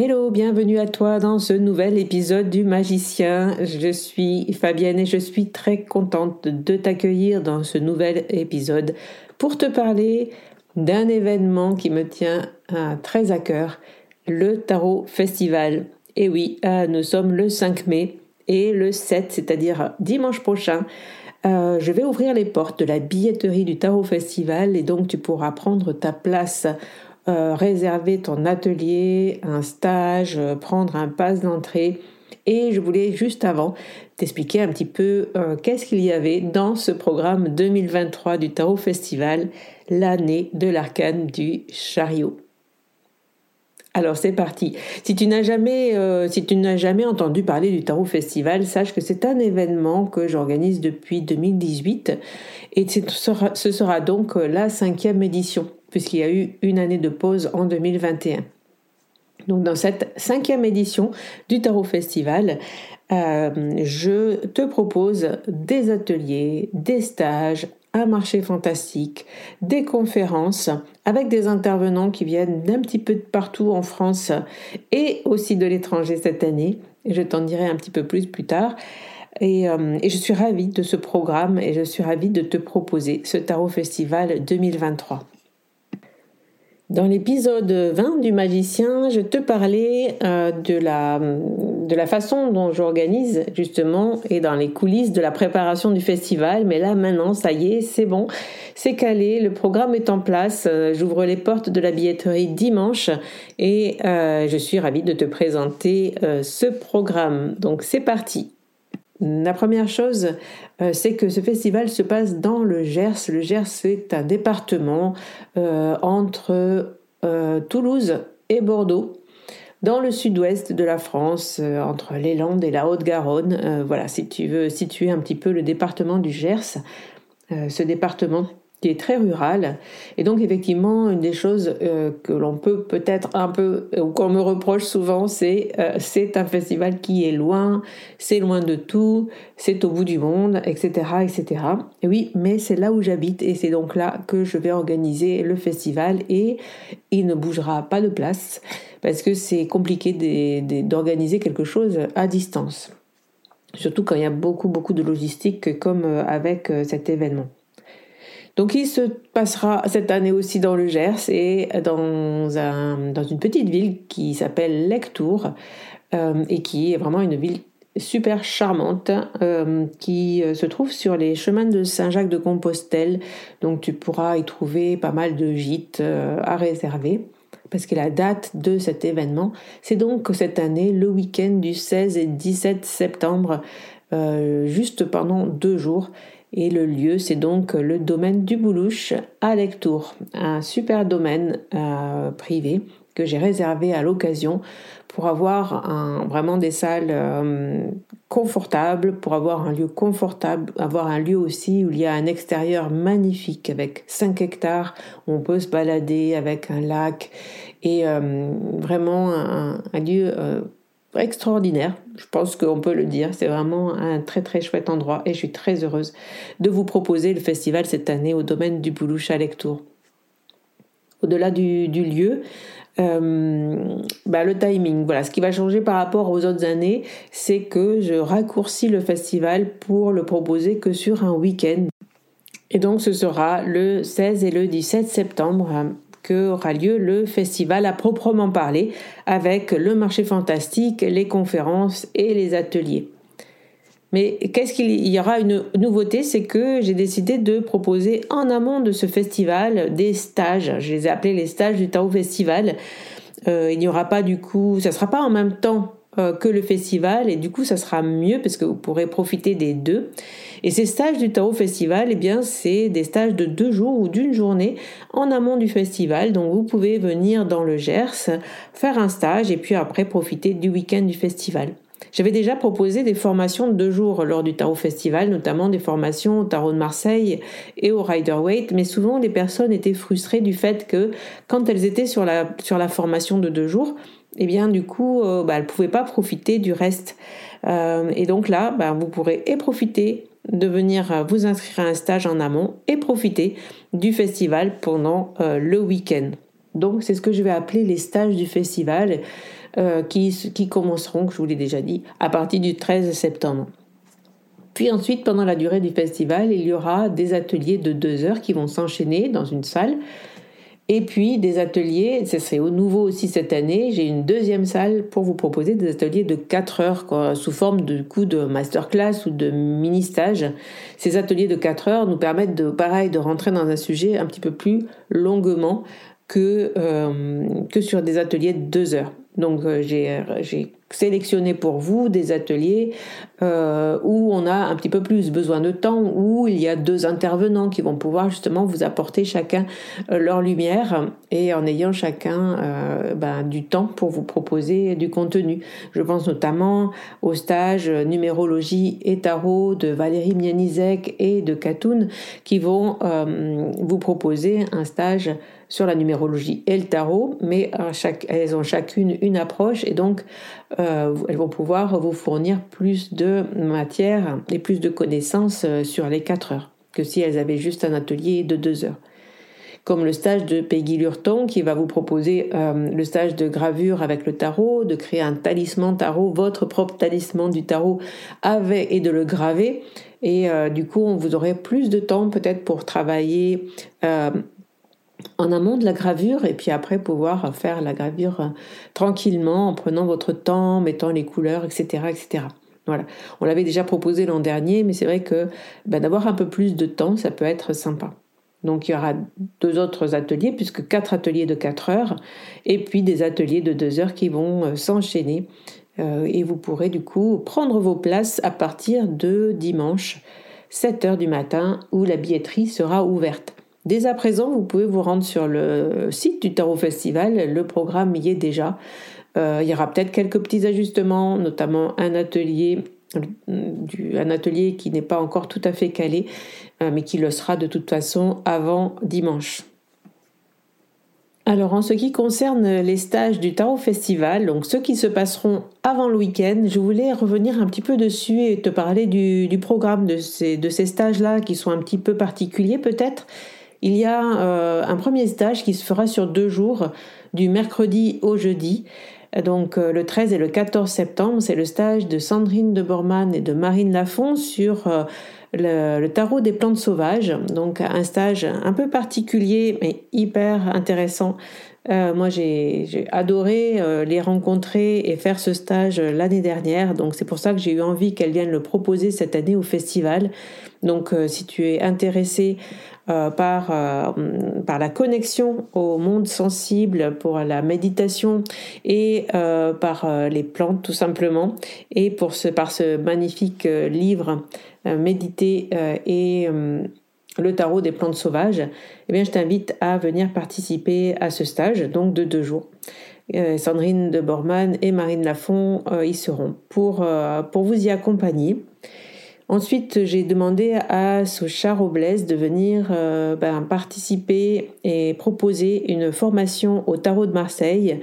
Hello, bienvenue à toi dans ce nouvel épisode du Magicien. Je suis Fabienne et je suis très contente de t'accueillir dans ce nouvel épisode pour te parler d'un événement qui me tient euh, très à cœur, le Tarot Festival. Et oui, euh, nous sommes le 5 mai et le 7, c'est-à-dire dimanche prochain, euh, je vais ouvrir les portes de la billetterie du Tarot Festival et donc tu pourras prendre ta place euh, réserver ton atelier, un stage, euh, prendre un pass d'entrée. Et je voulais juste avant t'expliquer un petit peu euh, qu'est-ce qu'il y avait dans ce programme 2023 du Tarot Festival, l'année de l'arcane du chariot. Alors c'est parti. Si tu n'as jamais, si tu n'as jamais entendu parler du Tarot Festival, sache que c'est un événement que j'organise depuis 2018 et ce sera donc la cinquième édition puisqu'il y a eu une année de pause en 2021. Donc dans cette cinquième édition du Tarot Festival, euh, je te propose des ateliers, des stages, un marché fantastique, des conférences avec des intervenants qui viennent d'un petit peu de partout en France et aussi de l'étranger cette année. Je t'en dirai un petit peu plus plus tard. Euh, et, je suis ravie de ce programme et je suis ravie de te proposer ce Tarot Festival 2023. Dans l'épisode 20 du magicien, je te parlais euh, de, la, de la façon dont j'organise justement et dans les coulisses de la préparation du festival. Mais là maintenant, ça y est, c'est bon, c'est calé, le programme est en place. Euh, j'ouvre les portes de la billetterie dimanche et euh, je suis ravie de te présenter ce programme. Donc c'est parti. La première chose, euh, c'est que ce festival se passe dans le Gers. Le Gers, c'est un département euh, entre euh, Toulouse et Bordeaux, dans le sud-ouest de la France, entre les Landes et la Haute-Garonne. voilà, si tu veux situer un petit peu le département du Gers, ce département qui est très rural. Et donc effectivement, une des choses euh, que l'on peut peut-être un peu, ou qu'on me reproche souvent, c'est euh, c'est un festival qui est loin, c'est loin de tout, c'est au bout du monde, etc. etc. Et oui, mais c'est là où j'habite et c'est donc là que je vais organiser le festival et il ne bougera pas de place parce que c'est compliqué d'organiser quelque chose à distance. Surtout quand il y a beaucoup, beaucoup de logistique comme euh, avec cet événement. Donc il se passera cette année aussi dans le Gers et dans, un, une petite ville qui s'appelle Lectour euh, et qui est vraiment une ville super charmante euh, qui euh, se trouve sur les chemins de Saint-Jacques de Compostelle. Donc tu pourras y trouver pas mal de gîtes à réserver parce que la date de cet événement, c'est donc cette année le week-end du 16 et 17 septembre, juste pendant deux jours. Et le lieu, c'est donc le domaine du Boulouche à Lectour, un super domaine euh, privé que j'ai réservé à l'occasion pour avoir un, vraiment des salles euh, confortables, pour avoir un lieu confortable, avoir un lieu aussi où il y a un extérieur magnifique avec 5 hectares. Où on peut se balader avec un lac et euh, vraiment un, lieu extraordinaire. Je pense qu'on peut le dire. C'est vraiment un très très chouette endroit et je suis très heureuse de vous proposer le festival cette année au domaine du Boulouche à Lectour. Au-delà du, lieu, euh, bah, le timing. Voilà, ce qui va changer par rapport aux autres années, c'est que je raccourcis le festival pour le proposer que sur un week-end. Et donc ce sera le 16 et le 17 septembre aura lieu le festival à proprement parler, avec le marché fantastique, les conférences et les ateliers. Mais qu'est-ce qu'il y aura une nouveauté, c'est que j'ai décidé de proposer en amont de ce festival des stages. Je les ai appelés les stages du Tao Festival. Euh, il n'y aura pas du coup, ça sera pas en même temps que le festival et du coup ça sera mieux parce que vous pourrez profiter des deux. Et ces stages du Tao Festival, eh bien c'est des stages de deux jours ou d'une journée en amont du festival. Donc vous pouvez venir dans le Gers, faire un stage et puis après profiter du week-end du festival. J'avais déjà proposé des formations de deux jours lors du Tarot Festival, notamment des formations au Tarot de Marseille et au Rider Waite, mais souvent les personnes étaient frustrées du fait que quand elles étaient sur la, sur la formation de deux jours, eh bien du coup, euh, bah, elles ne pouvaient pas profiter du reste. Euh, et donc là, bah, vous pourrez et profiter de venir euh, vous inscrire à un stage en amont et profiter du festival pendant le week-end. Donc c'est ce que je vais appeler les stages du festival qui, qui commenceront, je vous l'ai déjà dit, à partir du 13 septembre. Puis ensuite, pendant la durée du festival, il y aura des ateliers de deux heures qui vont s'enchaîner dans une salle et puis des ateliers, c'est au nouveau aussi cette année, j'ai une deuxième salle pour vous proposer des ateliers de 4 heures sous forme de coup de masterclass ou de mini-stage. Ces ateliers de 4 heures nous permettent de pareil de rentrer dans un sujet un petit peu plus longuement que, euh, que sur des ateliers de 2 heures. Donc euh, j'ai sélectionner pour vous des ateliers euh, où on a un petit peu plus besoin de temps, où il y a deux intervenants qui vont pouvoir justement vous apporter chacun euh, leur lumière et en ayant chacun euh, ben, du temps pour vous proposer du contenu. Je pense notamment au stage numérologie et tarot de Valérie Mianizek et de Katoun qui vont vous proposer un stage sur la numérologie et le tarot, mais elles ont chacune une approche et donc euh, elles vont pouvoir vous fournir plus de matière et plus de connaissances euh, sur les 4 heures que si elles avaient juste un atelier de 2 heures. Comme le stage de Peggy Lurton qui va vous proposer euh, le stage de gravure avec le tarot, de créer un talisman tarot, votre propre talisman du tarot avec, et de le graver. Et du coup, on vous aurez plus de temps peut-être pour travailler en amont de la gravure et puis après pouvoir faire la gravure euh, tranquillement en prenant votre temps, mettant les couleurs, etc. etc. Voilà. On l'avait déjà proposé l'an dernier, mais c'est vrai que ben, d'avoir un peu plus de temps, ça peut être sympa. Donc il y aura deux autres ateliers, puisque quatre ateliers de 4 heures, et puis des ateliers de 2 heures qui vont euh, s'enchaîner. Euh, et vous pourrez du coup prendre vos places à partir de dimanche, 7 heures du matin, où la billetterie sera ouverte. Dès à présent, vous pouvez vous rendre sur le site du Tarot Festival. Le programme y est déjà. Euh, il y aura peut-être quelques petits ajustements, notamment un atelier, atelier qui n'est pas encore tout à fait calé, euh, mais qui le sera de toute façon avant dimanche. Alors en ce qui concerne les stages du Tarot Festival, donc ceux qui se passeront avant le week-end, je voulais revenir un petit peu dessus et te parler du, programme de ces, de ces stages-là qui sont un petit peu particuliers peut-être il y a euh, un premier stage qui se fera sur deux jours, du mercredi au jeudi. Donc euh, le 13 et le 14 septembre, c'est le stage de Sandrine de Bormann et de Marine Lafont sur euh, le, tarot des plantes sauvages. Donc un stage un peu particulier mais hyper intéressant moi, j'ai adoré les rencontrer et faire ce stage l'année dernière. Donc, c'est pour ça que j'ai eu envie qu'elles viennent le proposer cette année au festival. Donc, si tu es intéressé euh, par, euh, par la connexion au monde sensible, pour la méditation et euh, par les plantes tout simplement, et pour ce, par ce magnifique livre Méditer et le tarot des plantes sauvages, eh bien, je t'invite à venir participer à ce stage, donc de deux jours. Sandrine de Bormann et Marine Lafont y seront pour, pour vous y accompagner. Ensuite, j'ai demandé à Socha Robles de venir euh, ben, participer et proposer une formation au tarot de Marseille.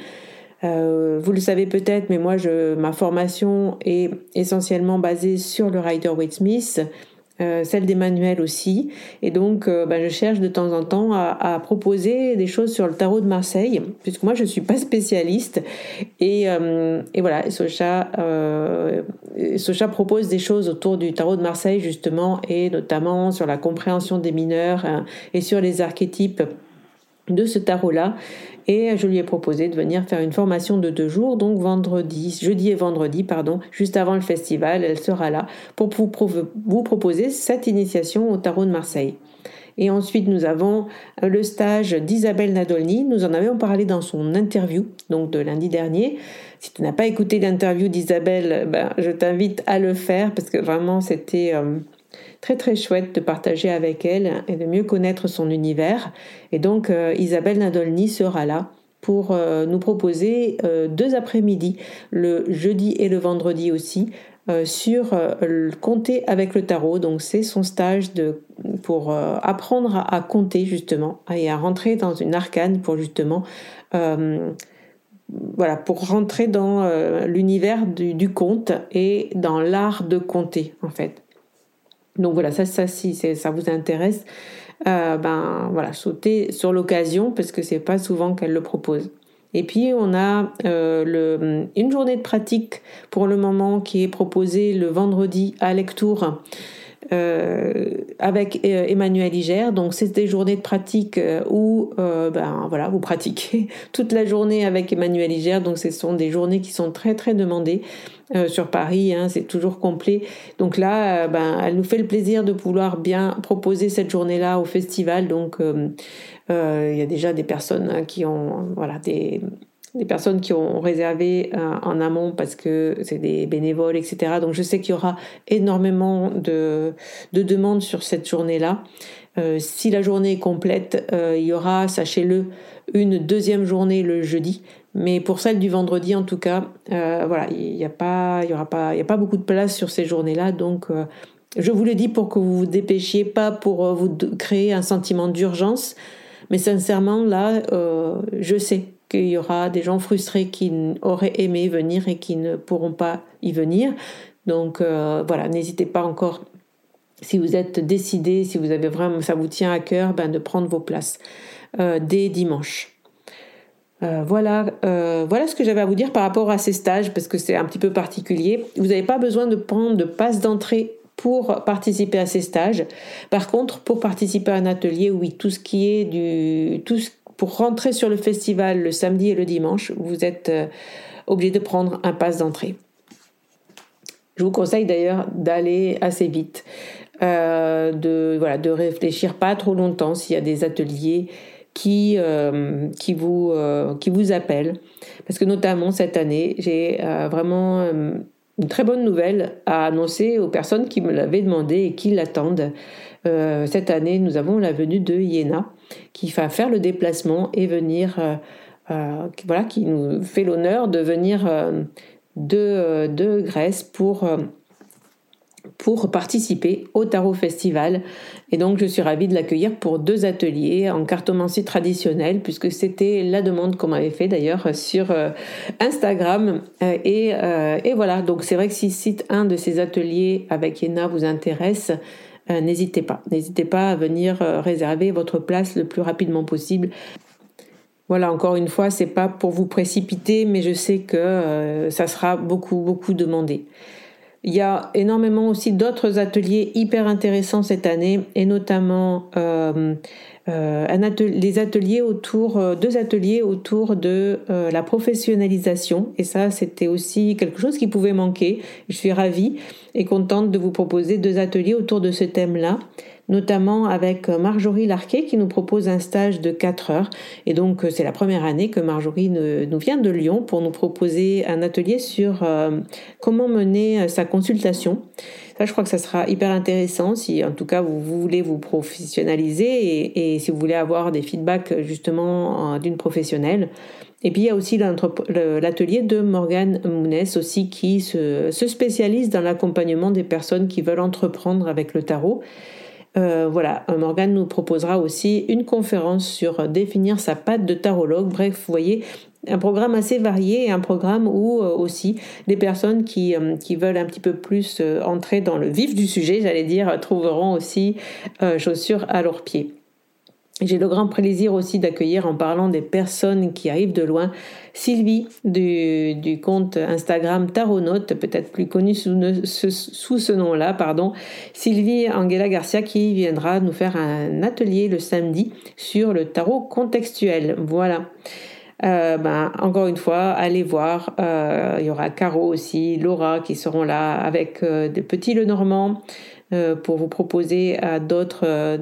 Euh, vous le savez peut-être, mais moi, je, ma formation est essentiellement basée sur le Rider-Waite Smith. Euh, celle d'Emmanuel aussi. Et donc, euh, bah, je cherche de temps en temps à, proposer des choses sur le tarot de Marseille, puisque moi, je ne suis pas spécialiste. Et, euh, et voilà, Socha, Socha propose des choses autour du tarot de Marseille, justement, et notamment sur la compréhension des mineurs hein, et sur les archétypes de ce tarot-là et je lui ai proposé de venir faire une formation de deux jours, donc vendredi, jeudi et vendredi, pardon, juste avant le festival, elle sera là pour vous proposer cette initiation au tarot de Marseille. Et ensuite, nous avons le stage d'Isabelle Nadolny. Nous en avions parlé dans son interview, donc de lundi dernier. Si tu n'as pas écouté l'interview d'Isabelle, ben, je t'invite à le faire parce que vraiment, c'était euh, très très chouette de partager avec elle et de mieux connaître son univers. Et donc euh, Isabelle Nadolny sera là pour euh, nous proposer euh, deux après-midi, le jeudi et le vendredi aussi, sur le compter avec le tarot. Donc c'est son stage de, pour apprendre à, compter justement et à rentrer dans une arcane pour justement voilà, pour rentrer dans l'univers du, du, conte et dans l'art de compter en fait. Donc voilà, ça, ça si ça vous intéresse, euh, ben voilà, sautez sur l'occasion parce que c'est pas souvent qu'elle le propose. Et puis on a euh, une journée de pratique pour le moment qui est proposée le vendredi à Lectour. Euh, avec Emmanuel Iger. Donc c'est des journées de pratique où ben voilà vous pratiquez toute la journée avec Emmanuel Iger. Donc ce sont des journées qui sont très très demandées. Euh, sur Paris, hein, c'est toujours complet. Donc là, euh, ben, elle nous fait le plaisir de pouvoir bien proposer cette journée-là au festival. Donc euh, il y a déjà des personnes hein, qui ont, voilà, des, personnes qui ont réservé en amont parce que c'est des bénévoles, etc. Donc je sais qu'il y aura énormément de demandes sur cette journée-là. si la journée est complète, il y aura, sachez-le, une deuxième journée le jeudi. Mais pour celle du vendredi, en tout cas, euh, voilà, il n'y a pas, il y aura pas, il y a pas beaucoup de place sur ces journées-là. Donc, euh, je vous le dis pour que vous vous dépêchiez, pas pour euh, vous créer un sentiment d'urgence. Mais sincèrement, là, je sais qu'il y aura des gens frustrés qui auraient aimé venir et qui ne pourront pas y venir. Donc, voilà, n'hésitez pas encore si vous êtes décidé, si vous avez vraiment, ça vous tient à cœur, ben, de prendre vos places dès dimanche. Euh, voilà, euh, voilà ce que j'avais à vous dire par rapport à ces stages, parce que c'est un petit peu particulier. Vous n'avez pas besoin de prendre de passe d'entrée pour participer à ces stages. Par contre, pour participer à un atelier, oui, tout ce qui est du... Tout pour rentrer sur le festival le samedi et le dimanche, vous êtes euh, obligé de prendre un passe d'entrée. Je vous conseille d'ailleurs d'aller assez vite, de, voilà, de réfléchir pas trop longtemps s'il y a des ateliers qui, euh, qui, vous, euh, qui vous appelle. Parce que notamment cette année, j'ai euh, vraiment une très bonne nouvelle à annoncer aux personnes qui me l'avaient demandé et qui l'attendent. cette année, nous avons la venue de Iéna qui va faire le déplacement et venir, voilà, qui nous fait l'honneur de venir de, de Grèce pour pour participer au Tarot Festival. Et donc, je suis ravie de l'accueillir pour deux ateliers en cartomancie traditionnelle, puisque c'était la demande qu'on m'avait fait d'ailleurs sur euh, Instagram. Euh, et, euh, et, voilà, donc c'est vrai que si un de ces ateliers avec Yéna vous intéresse, n'hésitez pas. N'hésitez pas à venir réserver votre place le plus rapidement possible. Voilà, encore une fois, c'est pas pour vous précipiter, mais je sais que ça sera beaucoup, beaucoup demandé. Il y a énormément aussi d'autres ateliers hyper intéressants cette année, et notamment euh, euh, les ateliers autour, euh, deux ateliers autour de la professionnalisation. Et ça, c'était aussi quelque chose qui pouvait manquer. Je suis ravie et contente de vous proposer deux ateliers autour de ce thème-là notamment avec Marjorie Larquet qui nous propose un stage de 4 heures. Et donc c'est la première année que Marjorie nous vient de Lyon pour nous proposer un atelier sur comment mener sa consultation. Ça, je crois que ça sera hyper intéressant si, en tout cas, vous, voulez vous professionnaliser et, si vous voulez avoir des feedbacks justement d'une professionnelle. Et puis il y a aussi l'atelier de Morgane Mounès aussi qui se, spécialise dans l'accompagnement des personnes qui veulent entreprendre avec le tarot. Euh, voilà, Morgane nous proposera aussi une conférence sur définir sa patte de tarologue. Bref, vous voyez, un programme assez varié et un programme où euh, aussi des personnes qui, euh, qui veulent un petit peu plus entrer dans le vif du sujet, j'allais dire, trouveront aussi chaussures à leurs pieds. J'ai le grand plaisir aussi d'accueillir en parlant des personnes qui arrivent de loin, Sylvie du, compte Instagram Taronote, peut-être plus connue sous, sous, ce nom-là, pardon. Sylvie Angela Garcia qui viendra nous faire un atelier le samedi sur le tarot contextuel. Voilà. Euh, ben, encore une fois, allez voir. Euh, il y aura Caro aussi, Laura qui seront là avec euh, des petits Lenormand pour vous proposer à d'autres,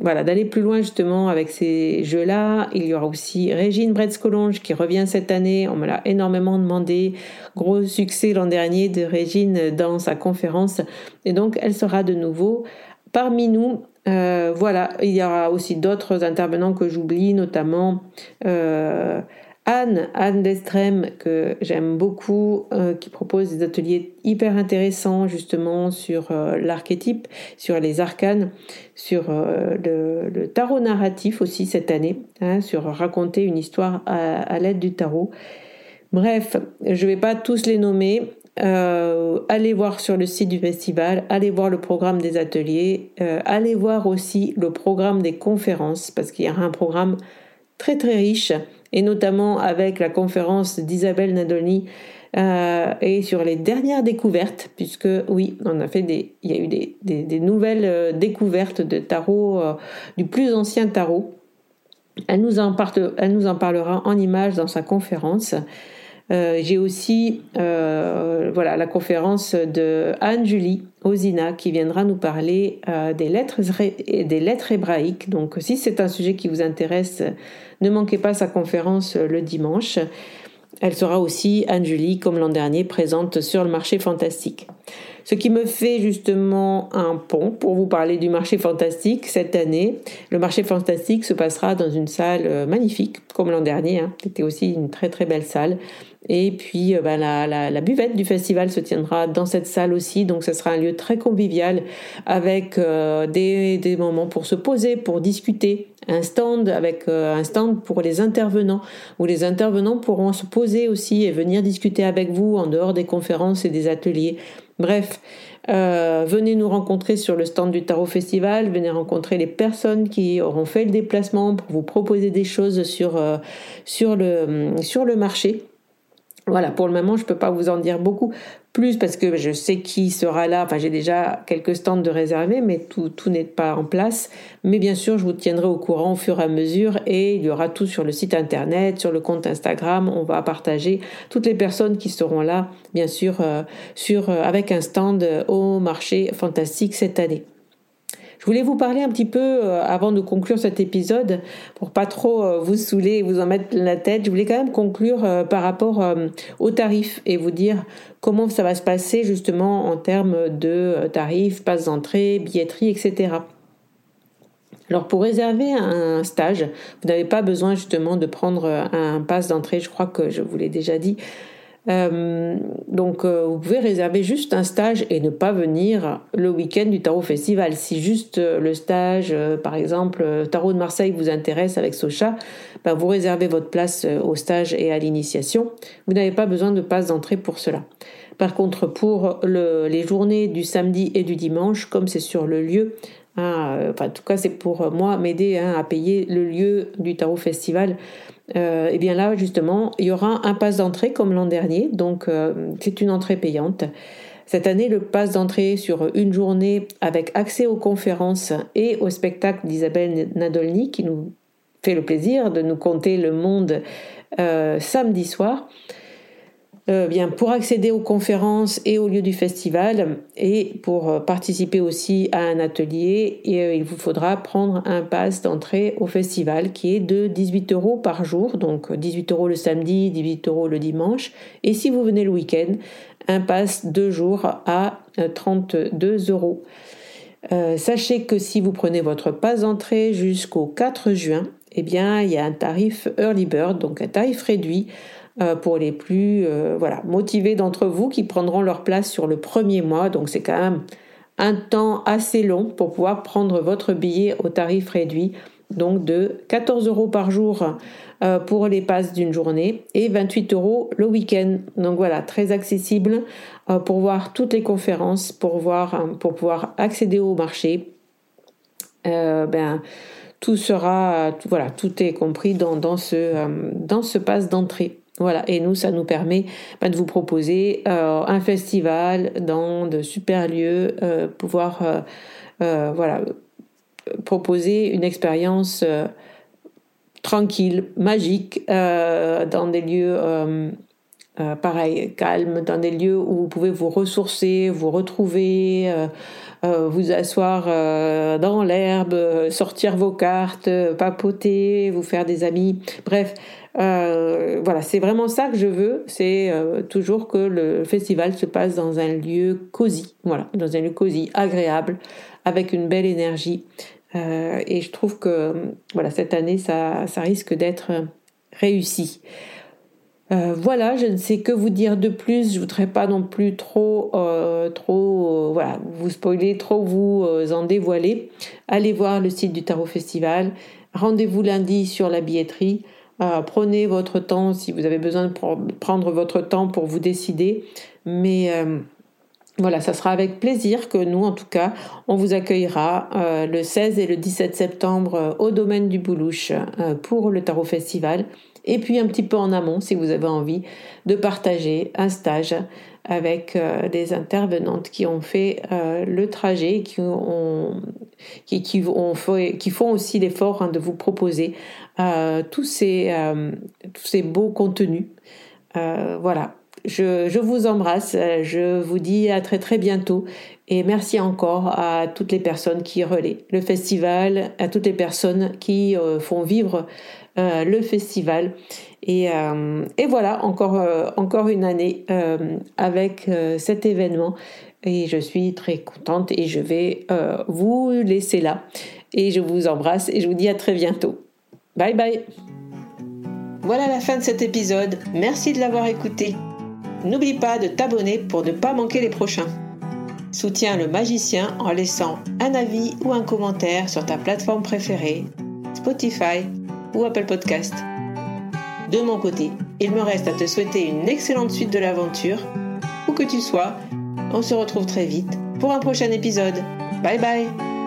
voilà, d'aller plus loin justement avec ces jeux-là. Il y aura aussi Régine Bretz-Collonge qui revient cette année. On me l'a énormément demandé. Gros succès l'an dernier de Régine dans sa conférence. Et donc, elle sera de nouveau parmi nous euh, voilà, il y aura aussi d'autres intervenants que j'oublie, notamment euh, Anne, Anne Destrem, que j'aime beaucoup, euh, qui propose des ateliers hyper intéressants justement sur l'archétype, sur les arcanes, sur le, tarot narratif aussi cette année, hein, sur raconter une histoire à l'aide du tarot. Bref, je ne vais pas tous les nommer. Euh, allez voir sur le site du festival, allez voir le programme des ateliers, euh, allez voir aussi le programme des conférences, parce qu'il y aura un programme très très riche, et notamment avec la conférence d'Isabelle Nadolny euh, et sur les dernières découvertes, puisque oui, on a fait il y a eu des, des, nouvelles découvertes de tarot, du plus ancien tarot. Elle nous, en elle nous en parlera en images dans sa conférence. Euh, j'ai aussi euh, voilà, la conférence de Anne-Julie Ozina qui viendra nous parler euh, des, lettres, des lettres hébraïques. Donc si c'est un sujet qui vous intéresse, ne manquez pas sa conférence le dimanche. Elle sera aussi, Anne-Julie, comme l'an dernier, présente sur le marché fantastique. Ce qui me fait justement un pont pour vous parler du marché fantastique cette année. Le marché fantastique se passera dans une salle magnifique, comme l'an dernier. Hein. C'était aussi une très très belle salle. Et puis euh, bah, la, buvette du festival se tiendra dans cette salle aussi, donc ce sera un lieu très convivial avec euh, des, moments pour se poser, pour discuter, un stand avec euh, un stand pour les intervenants, où les intervenants pourront se poser aussi et venir discuter avec vous en dehors des conférences et des ateliers. Bref, venez nous rencontrer sur le stand du Tarot Festival, venez rencontrer les personnes qui auront fait le déplacement pour vous proposer des choses sur, sur, le, sur le marché. Voilà, pour le moment, je ne peux pas vous en dire beaucoup plus parce que je sais qui sera là. Enfin, j'ai déjà quelques stands de réservés, mais tout, tout n'est pas en place. Mais bien sûr, je vous tiendrai au courant au fur et à mesure et il y aura tout sur le site internet, sur le compte Instagram. On va partager toutes les personnes qui seront là, bien sûr, euh, sur, euh, avec un stand au marché fantastique cette année. Je voulais vous parler un petit peu euh, avant de conclure cet épisode, pour pas trop euh, vous saouler et vous en mettre la tête. Je voulais quand même conclure euh, par rapport aux tarifs et vous dire comment ça va se passer justement en termes de tarifs, passe d'entrée, billetterie, etc. Alors pour réserver un stage, vous n'avez pas besoin justement de prendre un passe d'entrée, je crois que je vous l'ai déjà dit. Euh, donc euh, vous pouvez réserver juste un stage et ne pas venir le week-end du Tarot Festival. Si juste euh, le stage, par exemple, Tarot de Marseille vous intéresse avec Socha, ben, vous réservez votre place au stage et à l'initiation. Vous n'avez pas besoin de passe d'entrée pour cela. Par contre, pour les journées du samedi et du dimanche, comme c'est sur le lieu, hein, en tout cas c'est pour moi m'aider hein, à payer le lieu du Tarot Festival, euh, eh bien là, justement, il y aura un pass d'entrée comme l'an dernier, donc euh, c'est une entrée payante. Cette année, le pass d'entrée sur une journée avec accès aux conférences et au spectacle d'Isabelle Nadolny qui nous fait le plaisir de nous conter le monde euh, samedi soir. Euh, bien, pour accéder aux conférences et au lieu du festival et pour euh, participer aussi à un atelier, et, il vous faudra prendre un pass d'entrée au festival qui est de 18 euros par jour, donc 18 euros le samedi, 18 euros le dimanche. Et si vous venez le week-end, un pass deux jours à 32 euros. sachez que si vous prenez votre pass d'entrée jusqu'au 4 juin, eh bien, il y a un tarif early bird, donc un tarif réduit euh, pour les plus euh, voilà, motivés d'entre vous qui prendront leur place sur le premier mois. Donc c'est quand même un temps assez long pour pouvoir prendre votre billet au tarif réduit, donc de 14 euros par jour euh, pour les passes d'une journée et 28 euros le week-end. Donc voilà, très accessible pour voir toutes les conférences, pour, voir, pour pouvoir accéder au marché. ben, tout sera, voilà, tout est compris dans, dans ce, dans ce pass d'entrée. Voilà, et nous, ça nous permet bah, de vous proposer euh, un festival dans de super lieux, euh, pouvoir euh, voilà, proposer une expérience tranquille, magique, dans des lieux pareil, calmes, dans des lieux où vous pouvez vous ressourcer, vous retrouver. Vous asseoir dans l'herbe, sortir vos cartes, papoter, vous faire des amis. Bref, euh, voilà, c'est vraiment ça que je veux. C'est euh, toujours que le festival se passe dans un lieu cosy, voilà, dans un lieu cosy, agréable, avec une belle énergie. Euh, et je trouve que voilà, cette année, ça risque d'être réussi. Voilà, je ne sais que vous dire de plus. Je voudrais pas non plus trop, trop, voilà, vous spoiler, trop vous en dévoiler. Allez voir le site du Tarot Festival. Rendez-vous lundi sur la billetterie. Euh, prenez votre temps si vous avez besoin de prendre votre temps pour vous décider. Mais euh, voilà, ça sera avec plaisir que nous, en tout cas, on vous accueillera euh, le 16 et le 17 septembre au domaine du Boulouche pour le Tarot Festival. Et puis un petit peu en amont, si vous avez envie de partager un stage avec des intervenantes qui ont fait le trajet, qui ont, qui, font aussi l'effort hein, de vous proposer euh, tous, ces, euh, tous ces beaux contenus. Euh, voilà, je, je, vous embrasse, je vous dis à très très bientôt et merci encore à toutes les personnes qui relaient le festival, à toutes les personnes qui font vivre le festival. Et, et voilà, encore, encore une année avec cet événement et je suis très contente et je vais vous laisser là. Et je vous embrasse et je vous dis à très bientôt. Bye bye Voilà la fin de cet épisode, merci de l'avoir écouté. N'oublie pas de t'abonner pour ne pas manquer les prochains. Soutiens le magicien en laissant un avis ou un commentaire sur ta plateforme préférée, Spotify ou Apple Podcast. De mon côté, il me reste à te souhaiter une excellente suite de l'aventure. Où que tu sois, on se retrouve très vite pour un prochain épisode. Bye bye